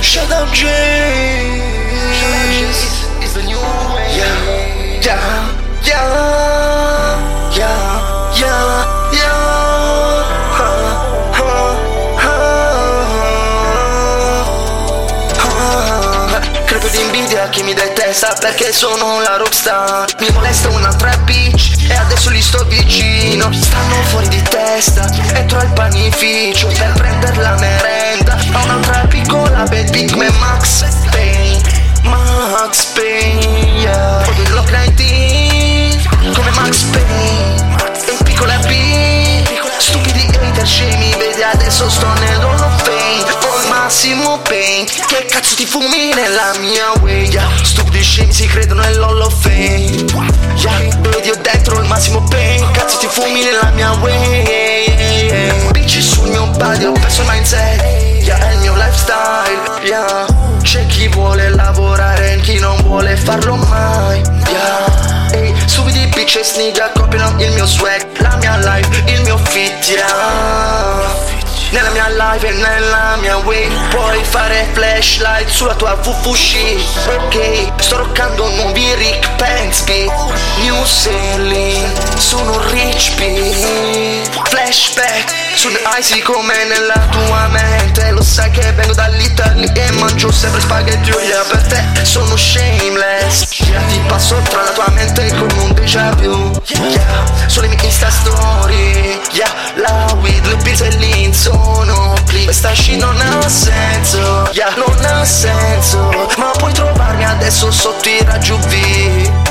Jace is the new way. Yeah, yeah, yeah, yeah. Credo di invidia chi mi detesta perché sono la rockstar Mi molesta un'altra bitch e adesso gli sto vicino Stanno fuori di testa, entro al panificio per prendere la merenda sto nell'Hall of Fame Ho il massimo pain Che cazzo ti fumi nella mia way yeah. Stupidi scemi si credono nell'Hall of Fame yeah. Vedi ho dentro il massimo pain Cazzo ti fumi nella mia way Bici sul mio body Ho perso il mindset yeah. È il mio lifestyle yeah. C'è chi vuole lavorare e chi non vuole farlo mai yeah. Ehi, stupidi bitches nigga copiano il mio swag La mia life, il mio fit yeah. Life e nella mia way. Puoi fare flashlight sulla tua fufushi Ok, sto roccando nuovi Rick Pensby New Selling, sono rich B. Flashback, sono icy come nella tua mente. Lo sai che vengo dall'Italia e mangio sempre spaghetti yeah, Per te sono shameless. Yeah, Ti passo tra la tua mente come un déjà vu. Yeah, Sulle mie insta story. Yeah, La weed, le pills e senso Ma puoi trovarmi adesso sotto i raggi UV.